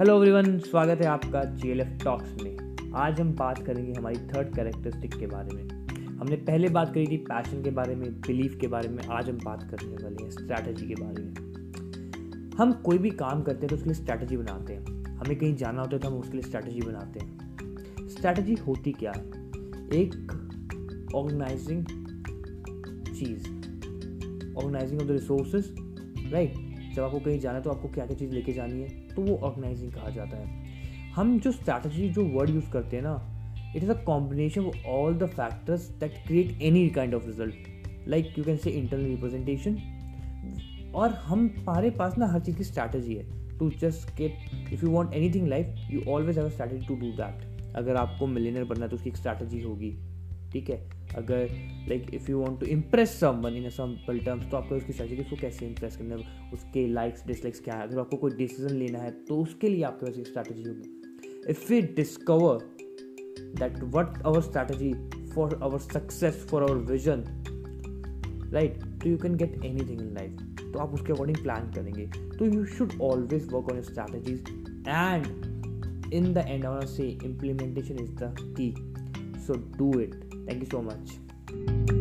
Hello everyone स्वागत है आपका जी एल एफ़ टॉक्स में। आज हम बात करेंगे हमारी थर्ड कैरेक्टरिस्टिक के बारे में। हमने पहले बात करी थी पैशन के बारे में बिलीफ के बारे में, आज हम बात करने वाले हैं स्ट्रैटेजी के बारे में। हम कोई भी काम करते हैं तो उसके लिए स्ट्रैटेजी बनाते हैं। हमें कहीं जाना होता है तो हम उसके लिए स्ट्रैटेजी बनाते हैं। स्ट्रैटेजी होती क्या है? एक organising cheese. Organising of the resources right जब आपको कहीं जाना है तो आपको क्या क्या चीज़ लेके जानी है तो वो ऑर्गेनाइजिंग कहा जाता है। हम जो स्ट्रैटेजी जो वर्ड यूज़ करते हैं ना it is a combination of all the factors that create any kind of result like you can say internal representation और हम हमारे पास ना हर चीज़ की स्ट्रैटेजी है। To just get if you want anything life you always have strategy to do that अगर आपको मिलीनियर बनना है तो उसकी एक स्ट्रैटेजी होगी, ठीक है? अगर like if you want to impress someone in simple terms तो आपको उसकी स्ट्रेटजी उसको कैसे इम्प्रेस करना है, उसके लाइक्स डिसलाइक्स क्या है? अगर आपको कोई डिसीज़न लेना है तो उसके लिए आपके पास एक स्ट्रैटेजी होगी। If we discover that what our strategy for our success for our vision right तो you can get anything in life तो आप उसके अकॉर्डिंग प्लान करेंगे। तो you should always work on strategies and in the end say implementation is the key so do it thank you so much